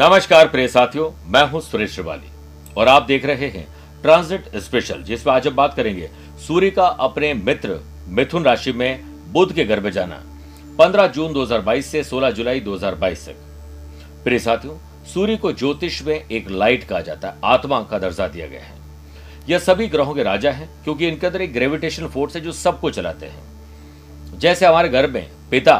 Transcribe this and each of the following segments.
नमस्कार प्रिय साथियों, मैं हूँ सुरेश श्रिवाली और आप देख रहे हैं ट्रांजिट स्पेशल जिसमें आज हम बात करेंगे सूर्य का अपने मित्र मिथुन राशि में बुध के घर में जाना 15 जून 2022 से 16 जुलाई 2022 तक। प्रिय साथियों, सूर्य को ज्योतिष में एक लाइट कहा जाता है, आत्मा का दर्जा दिया गया है। यह सभी ग्रहों के राजा हैं, क्योंकि इनके अंदर एक ग्रेविटेशन फोर्स है जो सबको चलाते हैं। जैसे हमारे घर में पिता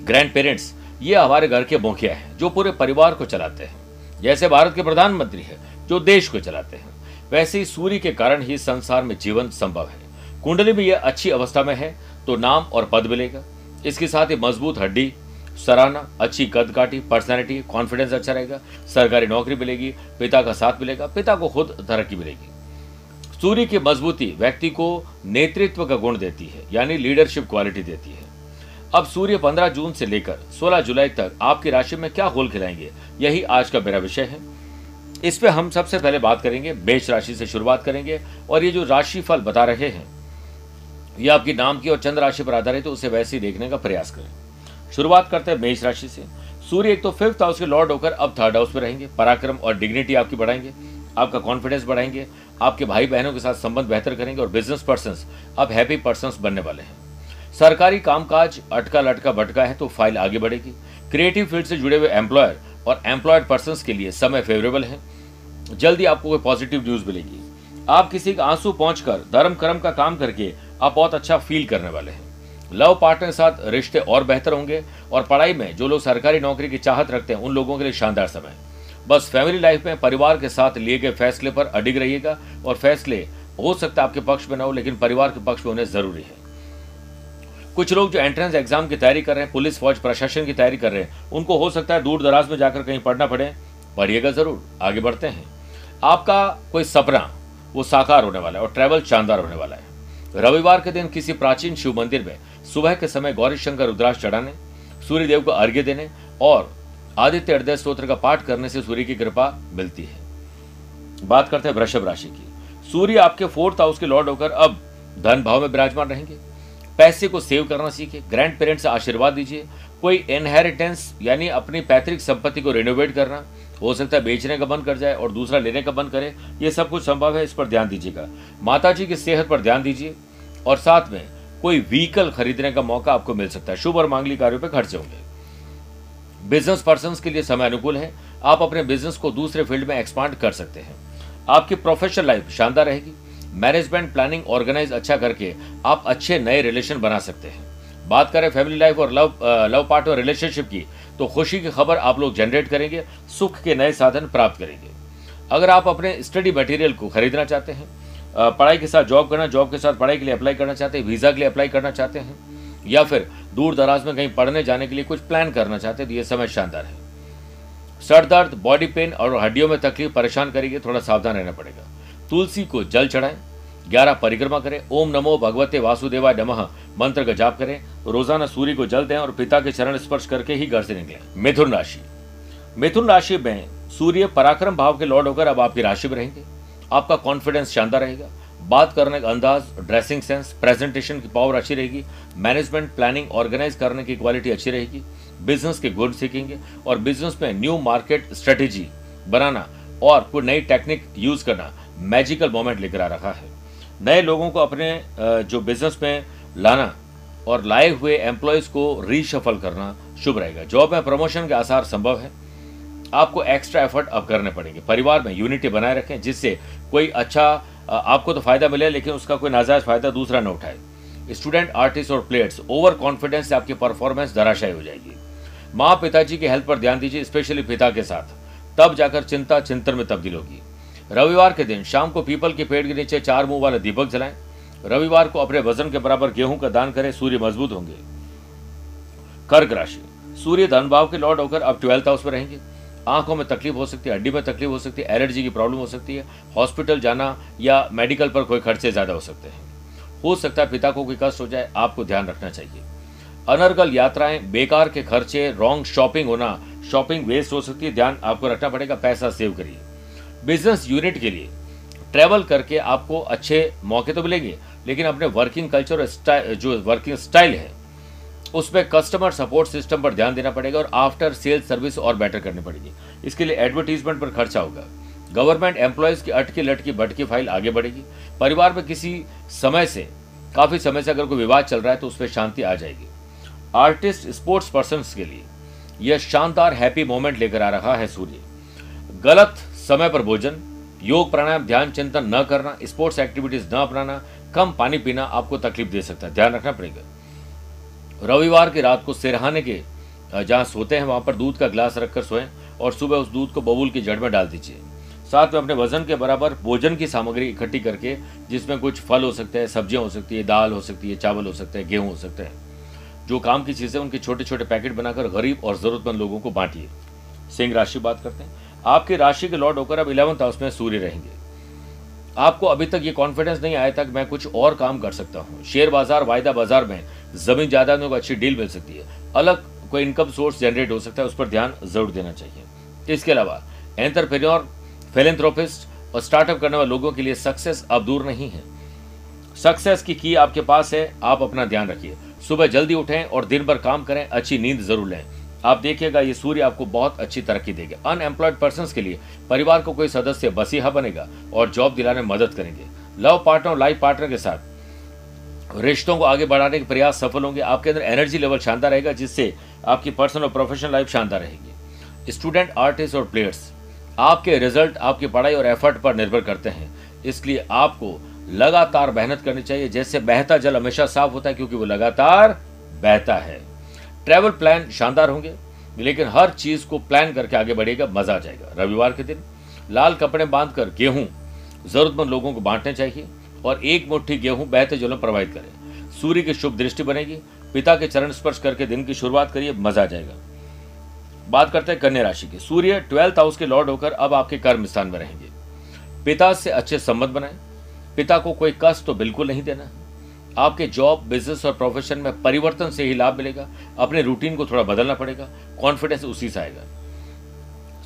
ग्रैंड पेरेंट्स ये हमारे घर के मुखिया हैं, जो पूरे परिवार को चलाते हैं। जैसे भारत के प्रधानमंत्री है, जो देश को चलाते हैं। वैसे ही सूर्य के कारण ही संसार में जीवन संभव है। कुंडली में यह अच्छी अवस्था में है तो नाम और पद मिलेगा। इसके साथ ही मज़बूत हड्डी, सराहना, अच्छी कद काटी पर्सनैलिटी, कॉन्फिडेंस अच्छा रहेगा। सरकारी नौकरी मिलेगी, पिता का साथ मिलेगा, पिता को खुद तरक्की मिलेगी। सूर्य की मजबूती व्यक्ति को नेतृत्व का गुण देती है, यानी लीडरशिप क्वालिटी देती है। अब सूर्य 15 जून से लेकर 16 जुलाई तक आपकी राशि में क्या होल खिलाएँगे? यही आज का मेरा विषय है। इस पे हम सबसे पहले बात करेंगे, मेष राशि से शुरुआत करेंगे और ये जो राशि फल बता रहे हैं, ये आपकी नाम की और चंद्र राशि पर आधारित है, उसे वैसे ही देखने का प्रयास करें। शुरुआत करते हैं मेष राशि से। सूर्य एक तो फिफ्थ हाउस के लॉर्ड होकर अब थर्ड हाउस में रहेंगे। पराक्रम और डिग्निटी आपकी बढ़ाएँगे, आपका कॉन्फिडेंस बढ़ाएँगे, आपके भाई बहनों के साथ संबंध बेहतर करेंगे और बिज़नेस पर्सन अब हैप्पी पर्सन बनने वाले हैं। सरकारी कामकाज अटका लटका भटका है तो फ़ाइल आगे बढ़ेगी। क्रिएटिव फ़ील्ड से जुड़े हुए एम्प्लॉयर और एम्प्लॉयड पर्सन के लिए समय फेवरेबल है। जल्दी आपको कोई पॉजिटिव न्यूज़ मिलेगी। आप किसी का आँसू पहुंचकर धर्म कर्म का काम करके आप बहुत अच्छा फील करने वाले हैं। लव पार्टनर के साथ रिश्ते और बेहतर होंगे और पढ़ाई में जो लोग सरकारी नौकरी की चाहत रखते हैं, उन लोगों के लिए शानदार समय बस फैमिली लाइफ में परिवार के साथ लिए गए फैसले पर अडिग रहिएगा और फैसले हो सकता है आपके पक्ष में न हो, लेकिन परिवार के पक्ष में होने ज़रूरी है। कुछ लोग जो एंट्रेंस एग्ज़ाम की तैयारी कर रहे हैं, पुलिस, फौज, प्रशासन की तैयारी कर रहे हैं, उनको हो सकता है दूर दराज में जाकर कहीं पढ़ना पड़े। पढ़िएगा ज़रूर, आगे बढ़ते हैं। आपका कोई सपना, वो साकार होने वाला है और ट्रैवल शानदार होने वाला है। रविवार के दिन किसी प्राचीन शिव मंदिर में सुबह के समय गौरी शंकर रुद्राक्ष चढ़ाने सूर्य देव को अर्घ्य देने और आदित्य हृदय स्त्रोत्र का पाठ करने से सूर्य की कृपा मिलती है। बात करते हैं वृषभ राशि की। सूर्य आपके फोर्थ हाउस के लॉर्ड होकर अब धन भाव में विराजमान रहेंगे। पैसे को सेव करना सीखे ग्रैंड पेरेंट्स से आशीर्वाद दीजिए। कोई इनहेरिटेंस यानी अपनी पैतृक संपत्ति को रिनोवेट करना, हो सकता है बेचने का बंद कर जाए और दूसरा लेने का बंद करे, ये सब कुछ संभव है, इस पर ध्यान दीजिएगा। माता जी की सेहत पर ध्यान दीजिए और साथ में कोई व्हीकल खरीदने का मौका आपको मिल सकता है। शुभ और मांगली कार्यों पर खर्चे होंगे। बिज़नेस पर्सन के लिए समय अनुकूल है। आप अपने बिज़नेस को दूसरे फ़ील्ड में एक्सपांड कर सकते हैं। आपकी प्रोफेशनल लाइफ शानदार रहेगी। मैनेजमेंट, प्लानिंग, ऑर्गेनाइज अच्छा करके आप अच्छे नए रिलेशन बना सकते हैं। बात करें फैमिली लाइफ और लव लव पार्टनर रिलेशनशिप की तो खुशी की खबर आप लोग जनरेट करेंगे, सुख के नए साधन प्राप्त करेंगे। अगर आप अपने स्टडी मटेरियल को खरीदना चाहते हैं पढ़ाई के साथ जॉब करना, जॉब के साथ पढ़ाई के लिए अप्लाई करना चाहते हैं, वीज़ा के लिए अप्लाई करना चाहते हैं, या फिर दूर दराज में कहीं पढ़ने जाने के लिए कुछ प्लान करना चाहते हैं तो ये समय शानदार है। सर दर्द, बॉडी पेन और हड्डियों में तकलीफ़ परेशान करेगी थोड़ा सावधान रहना पड़ेगा। तुलसी को जल चढ़ाएँ, ग्यारह परिक्रमा करें, ओम नमो भगवते वासुदेवा नमः, मंत्र का जाप करें, रोज़ाना सूर्य को जल दें और पिता के चरण स्पर्श करके ही घर से निकलें। मिथुन राशि। मिथुन राशि में सूर्य पराक्रम भाव के लॉर्ड होकर अब आपकी राशि में रहेंगे। आपका कॉन्फिडेंस शानदार रहेगा। बात करने का अंदाज ड्रेसिंग सेंस प्रेजेंटेशन की पावर अच्छी रहेगी। मैनेजमेंट प्लानिंग ऑर्गेनाइज करने की क्वालिटी अच्छी रहेगी। बिज़नेस के गुण सीखेंगे और बिज़नेस में न्यू मार्केट स्ट्रेटेजी बनाना और कोई नई टेक्निक यूज़ करना मैजिकल मोमेंट लेकर आ रहा है। नए लोगों को अपने जो बिज़नेस में लाना और लाए हुए एम्प्लॉयज़ को रीशफल करना शुभ रहेगा। जॉब में प्रमोशन के आसार संभव है। आपको एक्स्ट्रा एफर्ट अब करने पड़ेंगे। परिवार में यूनिटी बनाए रखें, जिससे कोई अच्छा आपको तो फ़ायदा मिले, लेकिन उसका कोई नाजायज फ़ायदा दूसरा न उठाए। स्टूडेंट आर्टिस्ट और प्लेयर्स ओवर कॉन्फिडेंस से आपकी परफॉर्मेंस धराशायी हो जाएगी। माँ पिताजी की हेल्थ पर ध्यान दीजिए स्पेशली पिता के साथ। तब जाकर चिंता चिंतन में तब्दील होगी। रविवार के दिन शाम को पीपल के पेड़ के नीचे चार मुँह वाले दीपक जलाएँ। रविवार को अपने वज़न के बराबर गेहूँ का दान करें, सूर्य मज़बूत होंगे। कर्क राशि, सूर्य धन भाव के लॉर्ड होकर अब ट्वेल्थ हाउस में रहेंगे। आँखों में तकलीफ़ हो सकती है, हड्डी में तकलीफ़ हो सकती है, एलर्जी की प्रॉब्लम हो सकती है, हॉस्पिटल जाना या मेडिकल पर कोई खर्चे ज़्यादा हो सकते हैं। हो सकता है पिता को कोई कष्ट हो जाए, आपको ध्यान रखना चाहिए। अनर्गल यात्राएँ, बेकार के खर्चे रॉन्ग शॉपिंग होना शॉपिंग वेस्ट हो सकती है, ध्यान आपको रखना पड़ेगा, पैसा सेव करिए। बिज़नेस यूनिट के लिए। ट्रैवल करके आपको अच्छे मौके तो मिलेंगे, लेकिन अपने वर्किंग कल्चर और जो वर्किंग स्टाइल है, उसमें कस्टमर सपोर्ट सिस्टम पर ध्यान देना पड़ेगा और आफ्टर सेल्स सर्विस और बेटर करनी पड़ेगी। इसके लिए एडवर्टीजमेंट पर खर्चा होगा। गवर्नमेंट एम्प्लॉयज़ की अटकी लटकी बटकी फ़ाइल आगे बढ़ेगी। परिवार में किसी समय से, काफ़ी समय से अगर कोई विवाद चल रहा है तो उस पर शांति आ जाएगी। आर्टिस्ट स्पोर्ट्स पर्सन के लिए यह शानदार हैप्पी मोमेंट लेकर आ रहा है सूर्य। गलत समय पर भोजन, योग प्राणायाम, ध्यान चिंतन न करना स्पोर्ट्स एक्टिविटीज़ न अपनाना, कम पानी पीना आपको तकलीफ़ दे सकता है। ध्यान रखना पड़ेगा रविवार की रात को सिरहाने के जहाँ सोते हैं, वहाँ पर दूध का गिलास रखकर सोएँ और सुबह उस दूध को बबूल की जड़ में डाल दीजिए। साथ में अपने वज़न के बराबर भोजन की सामग्री इकट्ठी करके, जिसमें कुछ फल हो सकते हैं, सब्ज़ियाँ हो सकती है, दाल हो सकती है, चावल हो सकते हैं, गेहूँ हो सकते हैं। जो काम की चीज़ें उनके छोटे छोटे पैकेट बनाकर गरीब और जरूरतमंद लोगों को बांटिए। सिंह राशि बात करते हैं। आपकी राशि के लॉर्ड होकर अब इलेवंथ हाउस में सूर्य रहेंगे। आपको अभी तक ये कॉन्फिडेंस नहीं आया था कि मैं कुछ और काम कर सकता हूँ। शेयर बाज़ार, वायदा बाज़ार में ज़मीन जायदादों को अच्छी डील मिल सकती है। अलग कोई इनकम सोर्स जनरेट हो सकता है, उस पर ध्यान ज़रूर देना चाहिए। इसके अलावा एंटरप्रेन्योर फिलेंथ्रोपिस्ट और स्टार्टअप करने वाले लोगों के लिए सक्सेस अब दूर नहीं है। सक्सेस की की आपके पास है, आप अपना ध्यान रखिए। सुबह जल्दी उठें और दिन भर काम करें, अच्छी नींद ज़रूर लें। आप देखिएगा, ये सूर्य आपको बहुत अच्छी तरक्की देगा। अनएम्प्लॉयड पर्सन के लिए परिवार को कोई सदस्य बसीहा बनेगा और जॉब दिलाने में मदद करेंगे। लव पार्टनर लाइफ पार्टनर के साथ रिश्तों को आगे बढ़ाने के प्रयास सफल होंगे। आपके अंदर एनर्जी लेवल शानदार रहेगा, जिससे आपकी पर्सनल और प्रोफेशनल लाइफ शानदार रहेगी। स्टूडेंट आर्टिस्ट और प्लेयर्स आपके रिज़ल्ट आपकी पढ़ाई और एफर्ट पर निर्भर करते हैं। इसलिए आपको लगातार मेहनत करनी चाहिए, जैसे बहता जल हमेशा साफ़ होता है, क्योंकि वो लगातार बहता है। ट्रैवल प्लान शानदार होंगे, लेकिन हर चीज़ को प्लान करके आगे बढ़ेगा, मज़ा आ जाएगा। रविवार के दिन लाल कपड़े बांधकर गेहूँ जरूरतमंद लोगों को बांटने चाहिए और एक मुट्ठी गेहूँ बहते जल में प्रवाहित करें। सूर्य की शुभ दृष्टि बनेगी, पिता के चरण स्पर्श करके दिन की शुरुआत करिए, मज़ा आ जाएगा। बात करते हैं कन्या राशि की। सूर्य ट्वेल्थ हाउस के लॉर्ड होकर अब आपके कर्म स्थान में रहेंगे। पिता से अच्छे संबंध बनाए। पिता को कोई कष्ट तो बिल्कुल नहीं देना। आपके जॉब बिज़नेस और प्रोफेशन में परिवर्तन से ही लाभ मिलेगा। अपने रूटीन को थोड़ा बदलना पड़ेगा। कॉन्फिडेंस उसी से आएगा।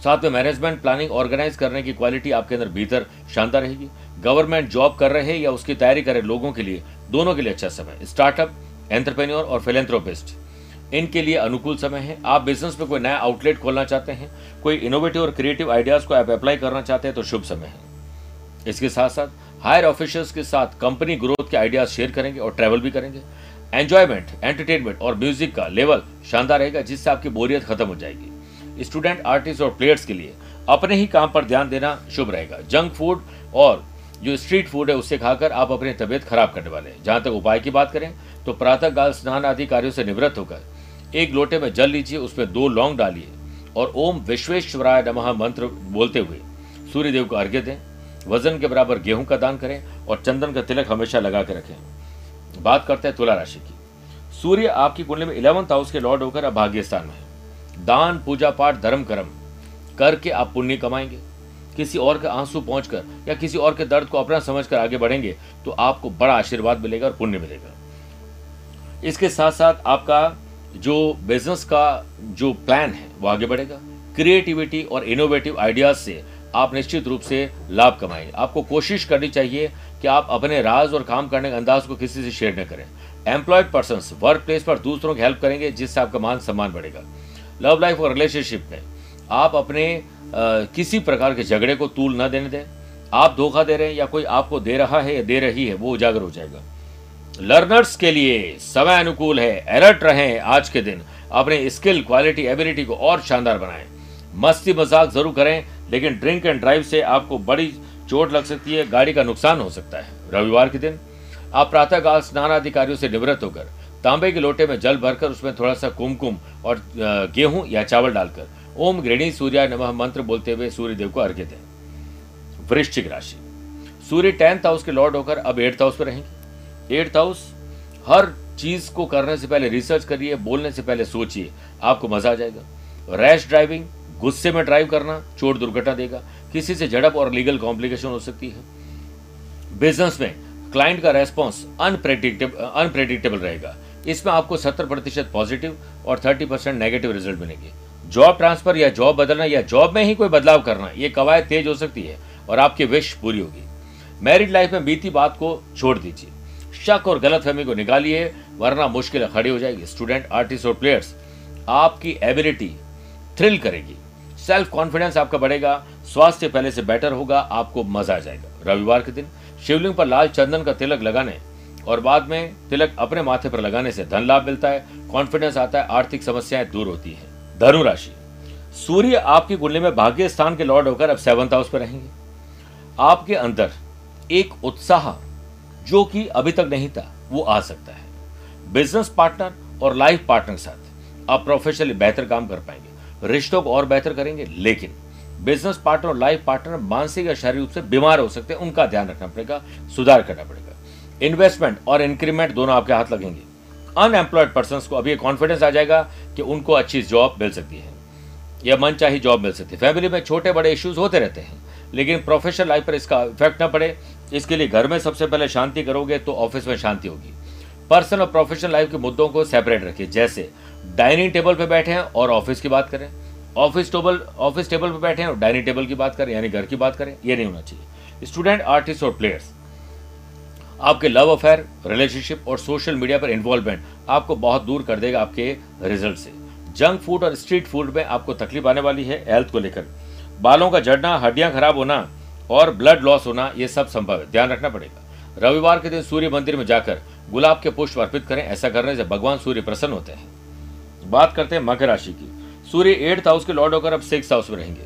साथ में मैनेजमेंट प्लानिंग ऑर्गेनाइज करने की क्वालिटी आपके अंदर भीतर शानदार रहेगी। गवर्नमेंट जॉब कर रहे या उसकी तैयारी कर रहे लोगों के लिए, दोनों के लिए अच्छा समय स्टार्टअप एंटरप्रेन्योर और फिलेंथ्रोपिस्ट इनके लिए अनुकूल समय है। आप बिज़नेस में कोई नया आउटलेट खोलना चाहते हैं, कोई इनोवेटिव और क्रिएटिव आइडियाज़ को आप अप्लाई करना चाहते हैं तो शुभ समय है। इसके साथ साथ हायर ऑफिसर्स के साथ कंपनी ग्रोथ के आइडियाज़ शेयर करेंगे और ट्रैवल भी करेंगे। एंजॉयमेंट, एंटरटेनमेंट और म्यूज़िक का लेवल शानदार रहेगा, जिससे आपकी बोरियत खत्म हो जाएगी। स्टूडेंट, आर्टिस्ट और प्लेयर्स के लिए अपने ही काम पर ध्यान देना शुभ रहेगा। जंक फ़ूड और जो स्ट्रीट फ़ूड है, उससे खाकर आप अपनी तबियत खराब करने वाले हैं। जहाँ तक उपाय की बात करें तो प्रातः काल स्नान आदि कार्यों से निवृत्त होकर एक लोटे में जल लीजिए उसमें दो लौंग डालिए और ओम विश्वेश्वराय नमः मंत्र बोलते हुए सूर्यदेव को अर्घ्य दें। वज़न के बराबर गेहूँ का दान करें और चंदन का तिलक हमेशा लगा के रखें। बात करते हैं तुला राशि की। सूर्य आपकी कुंडली में इलेवंथ हाउस के लॉर्ड होकर अब भाग्य स्थान में है। दान, पूजा पाठ, धर्म कर्म करके आप पुण्य कमाएँगे। किसी और के आँसू पहुंचकर या किसी और के दर्द को अपना समझकर आगे बढ़ेंगे तो आपको बड़ा आशीर्वाद मिलेगा और पुण्य मिलेगा। इसके साथ साथ आपका जो बिज़नेस का जो प्लान है, वो आगे बढ़ेगा। क्रिएटिविटी और इनोवेटिव आइडियाज़ से आप निश्चित रूप से लाभ कमाएँगे। आपको कोशिश करनी चाहिए कि आप अपने राज और काम करने के अंदाज को किसी से शेयर न करें। एम्प्लॉयड पर्सन वर्क प्लेस पर दूसरों की हेल्प करेंगे जिससे आपका मान सम्मान बढ़ेगा। लव लाइफ और रिलेशनशिप में आप अपने आ, किसी प्रकार के झगड़े को तूल न देने दें। आप धोखा दे रहे हैं या कोई आपको दे रहा है या दे रही है वो उजागर हो जाएगा। लर्नर्स के लिए समय अनुकूल है अलर्ट रहें आज के दिन। अपने स्किल क्वालिटी एबिलिटी को और शानदार बनाएँ। मस्ती मज़ाक ज़रूर करें लेकिन ड्रिंक एंड ड्राइव से आपको बड़ी चोट लग सकती है, गाड़ी का नुकसान हो सकता है। रविवार के दिन आप प्रातःकाल स्नान अधिकारियों से निवृत्त होकर तांबे के लोटे में जल भरकर उसमें थोड़ा सा कुमकुम और गेहूँ या चावल डालकर ओम गृणी सूर्य नमः मंत्र बोलते हुए सूर्य देव को अर्घ्य दें। वृश्चिक राशि। सूर्य टेंथ हाउस के लॉर्ड होकर अब एट्थ हाउस पर रहेंगे। एट्थ हाउस हर चीज़ को करने से पहले रिसर्च करिए, बोलने से पहले सोचिए, आपको मज़ा आ जाएगा। रैश ड्राइविंग गुस्से में ड्राइव करना चोट दुर्घटना देगा। किसी से झड़प और लीगल कॉम्प्लिकेशन हो सकती है। बिज़नेस में क्लाइंट का रेस्पॉन्स अनप्रेडिक्टेबल अनप्रेडिक्टेबल रहेगा। इसमें आपको 70 प्रतिशत पॉजिटिव और 30 परसेंट नेगेटिव रिज़ल्ट मिलेंगे। जॉब ट्रांसफ़र या जॉब बदलना या जॉब में ही कोई बदलाव करना, ये कवायद तेज हो सकती है और आपकी विश पूरी होगी। मैरिड लाइफ में बीती बात को छोड़ दीजिए। शक और गलतफहमी को निकालिए, वरना मुश्किल खड़ी हो जाएगी। स्टूडेंट, आर्टिस्ट और प्लेयर्स, आपकी एबिलिटी थ्रिल करेगी। सेल्फ कॉन्फिडेंस आपका बढ़ेगा, स्वास्थ्य पहले से बेटर होगा, आपको मज़ा आ जाएगा। रविवार के दिन, शिवलिंग पर लाल चंदन का तिलक लगाने और बाद में तिलक अपने माथे पर लगाने से धन लाभ मिलता है कॉन्फिडेंस आता है, आर्थिक समस्याएँ दूर होती है। धनु राशि, सूर्य आपकी कुंडली में भाग्य स्थान के लॉर्ड होकर अब सेवंथ हाउस पर रहेंगे। आपके अंदर एक उत्साह जो कि अभी तक नहीं था, वो आ सकता है। बिज़नेस पार्टनर और लाइफ पार्टनर के साथ आप प्रोफेशनली बेहतर काम कर पाएँगे। रिश्तों को और बेहतर करेंगे, लेकिन बिज़नेस पार्टनर और लाइफ पार्टनर मानसिक या शारीरिक रूप से बीमार हो सकते हैं, उनका ध्यान रखना पड़ेगा, सुधार करना पड़ेगा। इन्वेस्टमेंट और इंक्रीमेंट दोनों आपके हाथ लगेंगे। अनएम्प्लॉयड पर्सन को अभी कॉन्फिडेंस आ जाएगा कि उनको अच्छी जॉब मिल सकती है, या मन चाही जॉब मिल सकती है। फैमिली में छोटे बड़े इश्यूज़ होते रहते हैं, लेकिन प्रोफेशनल लाइफ पर इसका इफ़ेक्ट ना पड़े। इसके लिए घर में सबसे पहले शांति करोगे तो ऑफ़िस में शांति होगी। पर्सनल और प्रोफेशनल लाइफ के मुद्दों को सेपरेट रखिए, जैसे डाइनिंग टेबल पे बैठे हैं और ऑफ़िस की बात करें। ऑफ़िस टेबल ऑफ़िस टेबल पे बैठे हैं और डाइनिंग टेबल की बात करें, यानी घर की बात करें, ये नहीं होना चाहिए। स्टूडेंट, आर्टिस्ट और प्लेयर्स, आपके लव अफेयर, रिलेशनशिप और सोशल मीडिया पर इन्वॉल्वमेंट आपको बहुत दूर कर देगा आपके रिज़ल्ट से। जंक फ़ूड और स्ट्रीट फ़ूड में आपको तकलीफ़ आने वाली है हेल्थ को लेकर। बालों का झड़ना, हड्डियाँ खराब होना और ब्लड लॉस होना, ये सब संभव है। ध्यान रखना पड़ेगा। रविवार के दिन सूर्य मंदिर में जाकर गुलाब के पुष्प अर्पित करें, ऐसा करने से भगवान सूर्य प्रसन्न होते हैं। बात करते हैं मकर राशि की। सूर्य एट्थ हाउस के लॉर्ड होकर अब सिक्स हाउस में रहेंगे।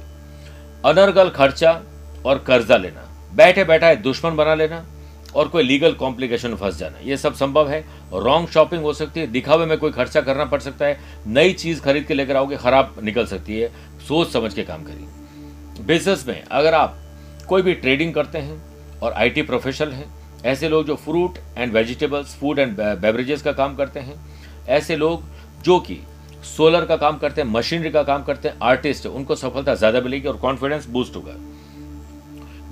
अनर्गल खर्चा और कर्जा लेना बैठे बैठा दुश्मन बना लेना और कोई लीगल कॉम्प्लिकेशन फंस जाना, ये सब संभव है। रॉन्ग शॉपिंग हो सकती है, दिखावे में कोई खर्चा करना पड़ सकता है, नई चीज़ खरीद के लेकर आओगे, खराब निकल सकती है, सोच समझ के काम करिए। बिज़नेस में अगर आप कोई भी ट्रेडिंग करते हैं और आईटी प्रोफेशनल हैं, ऐसे लोग जो fruit and vegetables food and beverages का काम करते हैं, ऐसे लोग जो कि सोलर का काम करते हैं, मशीनरी का काम करते हैं, आर्टिस्ट, उनको सफलता ज़्यादा मिलेगी और कॉन्फिडेंस बूस्ट होगा।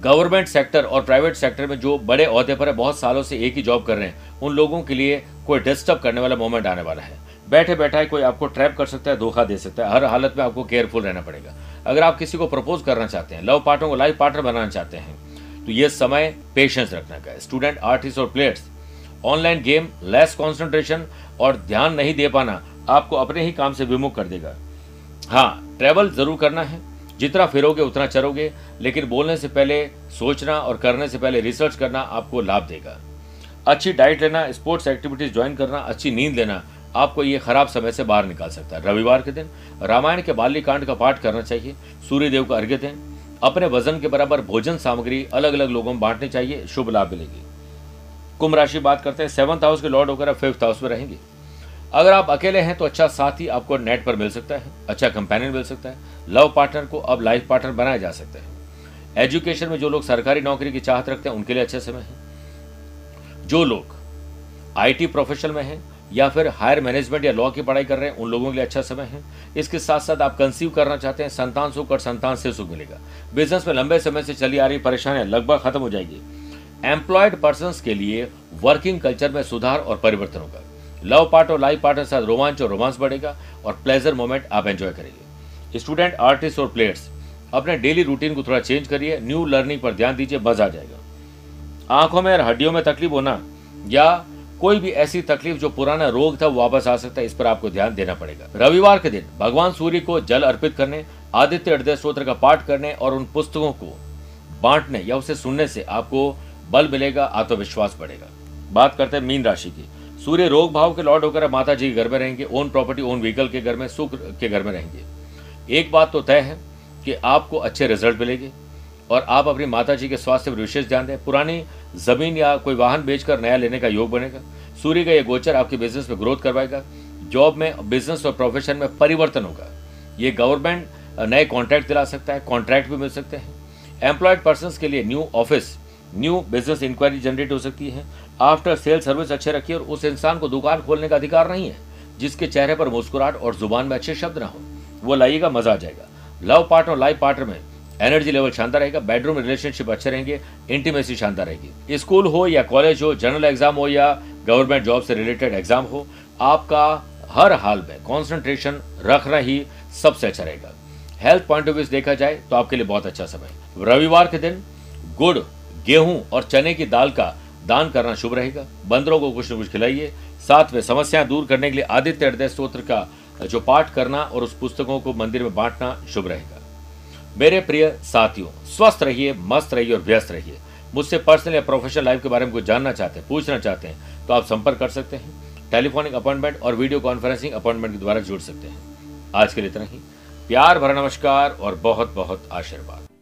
गवर्नमेंट सेक्टर और प्राइवेट सेक्टर में जो बड़े अहदे पर है, बहुत सालों से एक ही जॉब कर रहे हैं, उन लोगों के लिए कोई डिस्टर्ब करने वाला मोमेंट आने वाला है। बैठे बैठा है कोई आपको ट्रैप कर सकता है, धोखा दे सकता है, हर हालत में आपको केयरफुल रहना पड़ेगा। अगर आप किसी को प्रपोज करना चाहते हैं लव पार्टनर को लाइफ पार्टनर बनाना चाहते हैं तो ये समय पेशेंस रखने का है। स्टूडेंट आर्टिस्ट और players online game less concentration और ध्यान नहीं दे पाना आपको अपने ही काम से विमुख कर देगा। हाँ ट्रेवल ज़रूर करना है। जितना फिरोगे, उतना चरोगे। लेकिन बोलने से पहले, सोचना और करने से पहले रिसर्च करना आपको लाभ देगा। अच्छी डाइट लेना स्पोर्ट्स एक्टिविटीज़ ज्वाइन करना, अच्छी नींद लेना, आपको ये खराब समय से बाहर निकाल सकता है। रविवार के दिन, रामायण के बाल्यकांड का पाठ करना चाहिए सूर्य देव का अर्घ्य दें। अपने वज़न के बराबर भोजन सामग्री अलग अलग लोगों में बांटनी चाहिए, शुभ लाभ मिलेगी। कुंभ राशि बात करते हैं सेवंथ हाउस के लॉर्ड होकर फिफ्थ हाउस में रहेंगे। अगर आप अकेले हैं तो अच्छा साथी आपको नेट पर मिल सकता है अच्छा कंपेनियन मिल सकता है लव पार्टनर को अब लाइफ पार्टनर बनाया जा सकता है। एजुकेशन में जो लोग सरकारी नौकरी की चाहत रखते हैं, उनके लिए अच्छा समय है। जो लोग आईटी प्रोफेशनल में हैं, या फिर हायर मैनेजमेंट या लॉ की पढ़ाई कर रहे हैं, उन लोगों के लिए अच्छा समय है। इसके साथ साथ आप कंसीव करना चाहते हैं, संतान सुख और संतान से सुख मिलेगा। बिज़नेस में लंबे समय से चली आ रही परेशानियाँ लगभग खत्म हो जाएगी। एम्प्लॉयड पर्सन के लिए वर्किंग कल्चर में सुधार और परिवर्तन होगा। लव पार्ट और लाइफ पार्टनर साथ रोमांच और रोमांस बढ़ेगा और प्लेजर मोमेंट आप एंजॉय करेंगे। स्टूडेंट आर्टिस्ट और प्लेयर्स अपने डेली रूटीन को थोड़ा चेंज करिए न्यू लर्निंग पर ध्यान दीजिए, मज़ा आ जाएगा। आँखों में और हड्डियों में तकलीफ़ होना या कोई भी ऐसी तकलीफ़ जो पुराना रोग था, वो वापस आ सकता है, इस पर आपको ध्यान देना पड़ेगा। रविवार के दिन, भगवान सूर्य को जल अर्पित करने, आदित्य हृदय स्त्रोत्र का पाठ करने और उन पुस्तकों को बांटने या उसे सुनने से आपको बल मिलेगा, आत्मविश्वास बढ़ेगा। बात करते हैं मीन राशि की। सूर्य रोग भाव के लॉर्ड होकर माता जी के घर में रहेंगे, ओन प्रॉपर्टी, ओन व्हीकल के घर में, सुख के घर में रहेंगे। एक बात तो तय है कि आपको अच्छे रिज़ल्ट मिलेंगे और आप अपनी माता जी के स्वास्थ्य पर विशेष ध्यान दें। पुरानी ज़मीन या कोई वाहन बेचकर नया लेने का योग बनेगा। सूर्य का यह गोचर आपके बिज़नेस में ग्रोथ करवाएगा। जॉब में बिज़नेस और प्रोफेशन में परिवर्तन होगा। ये गवर्नमेंट नए कॉन्ट्रैक्ट दिला सकता है कॉन्ट्रैक्ट भी मिल सकते हैं। एम्प्लॉयड पर्सन के लिए new office new business inquiry generate हो सकती है। आफ्टर सेल सर्विस अच्छे रखिए और उस इंसान को दुकान खोलने का अधिकार नहीं है, जिसके चेहरे पर मुस्कुराहट और ज़ुबान में अच्छे शब्द ना हो, वो लाइएगा, मज़ा आ जाएगा। लव पार्टनर और लाइफ पार्टनर में एनर्जी लेवल शानदार रहेगा बेडरूम रिलेशनशिप अच्छे रहेंगे इंटीमेसी शानदार रहेगी। स्कूल हो या कॉलेज हो जनरल एग्ज़ाम हो या गवर्नमेंट जॉब से रिलेटेड एग्ज़ाम हो, आपका हर हाल में कॉन्सेंट्रेशन रखना ही सबसे अच्छा रहेगा। हेल्थ पॉइंट ऑफ़ व्यू देखा जाए तो आपके लिए बहुत अच्छा समय रविवार के दिन गुड़, गेहूँ और चने की दाल का दान करना शुभ रहेगा। बंदरों को कुछ न कुछ खिलाइए। साथ में समस्याएँ दूर करने के लिए आदित्य हृदय स्त्रोत्र का, जो पाठ करना और उस पुस्तकों को मंदिर में बांटना शुभ रहेगा। मेरे प्रिय साथियों, स्वस्थ रहिए, मस्त रहिए और व्यस्त रहिए। मुझसे पर्सनल या प्रोफेशनल लाइफ के बारे में कुछ जानना चाहते हैं, पूछना चाहते हैं तो आप संपर्क कर सकते हैं। टेलीफोनिक अपॉइंटमेंट और वीडियो कॉन्फ्रेंसिंग अपॉइंटमेंट के द्वारा जुड़ सकते हैं। आज के लिए इतना ही। प्यार, भरा नमस्कार और बहुत बहुत आशीर्वाद।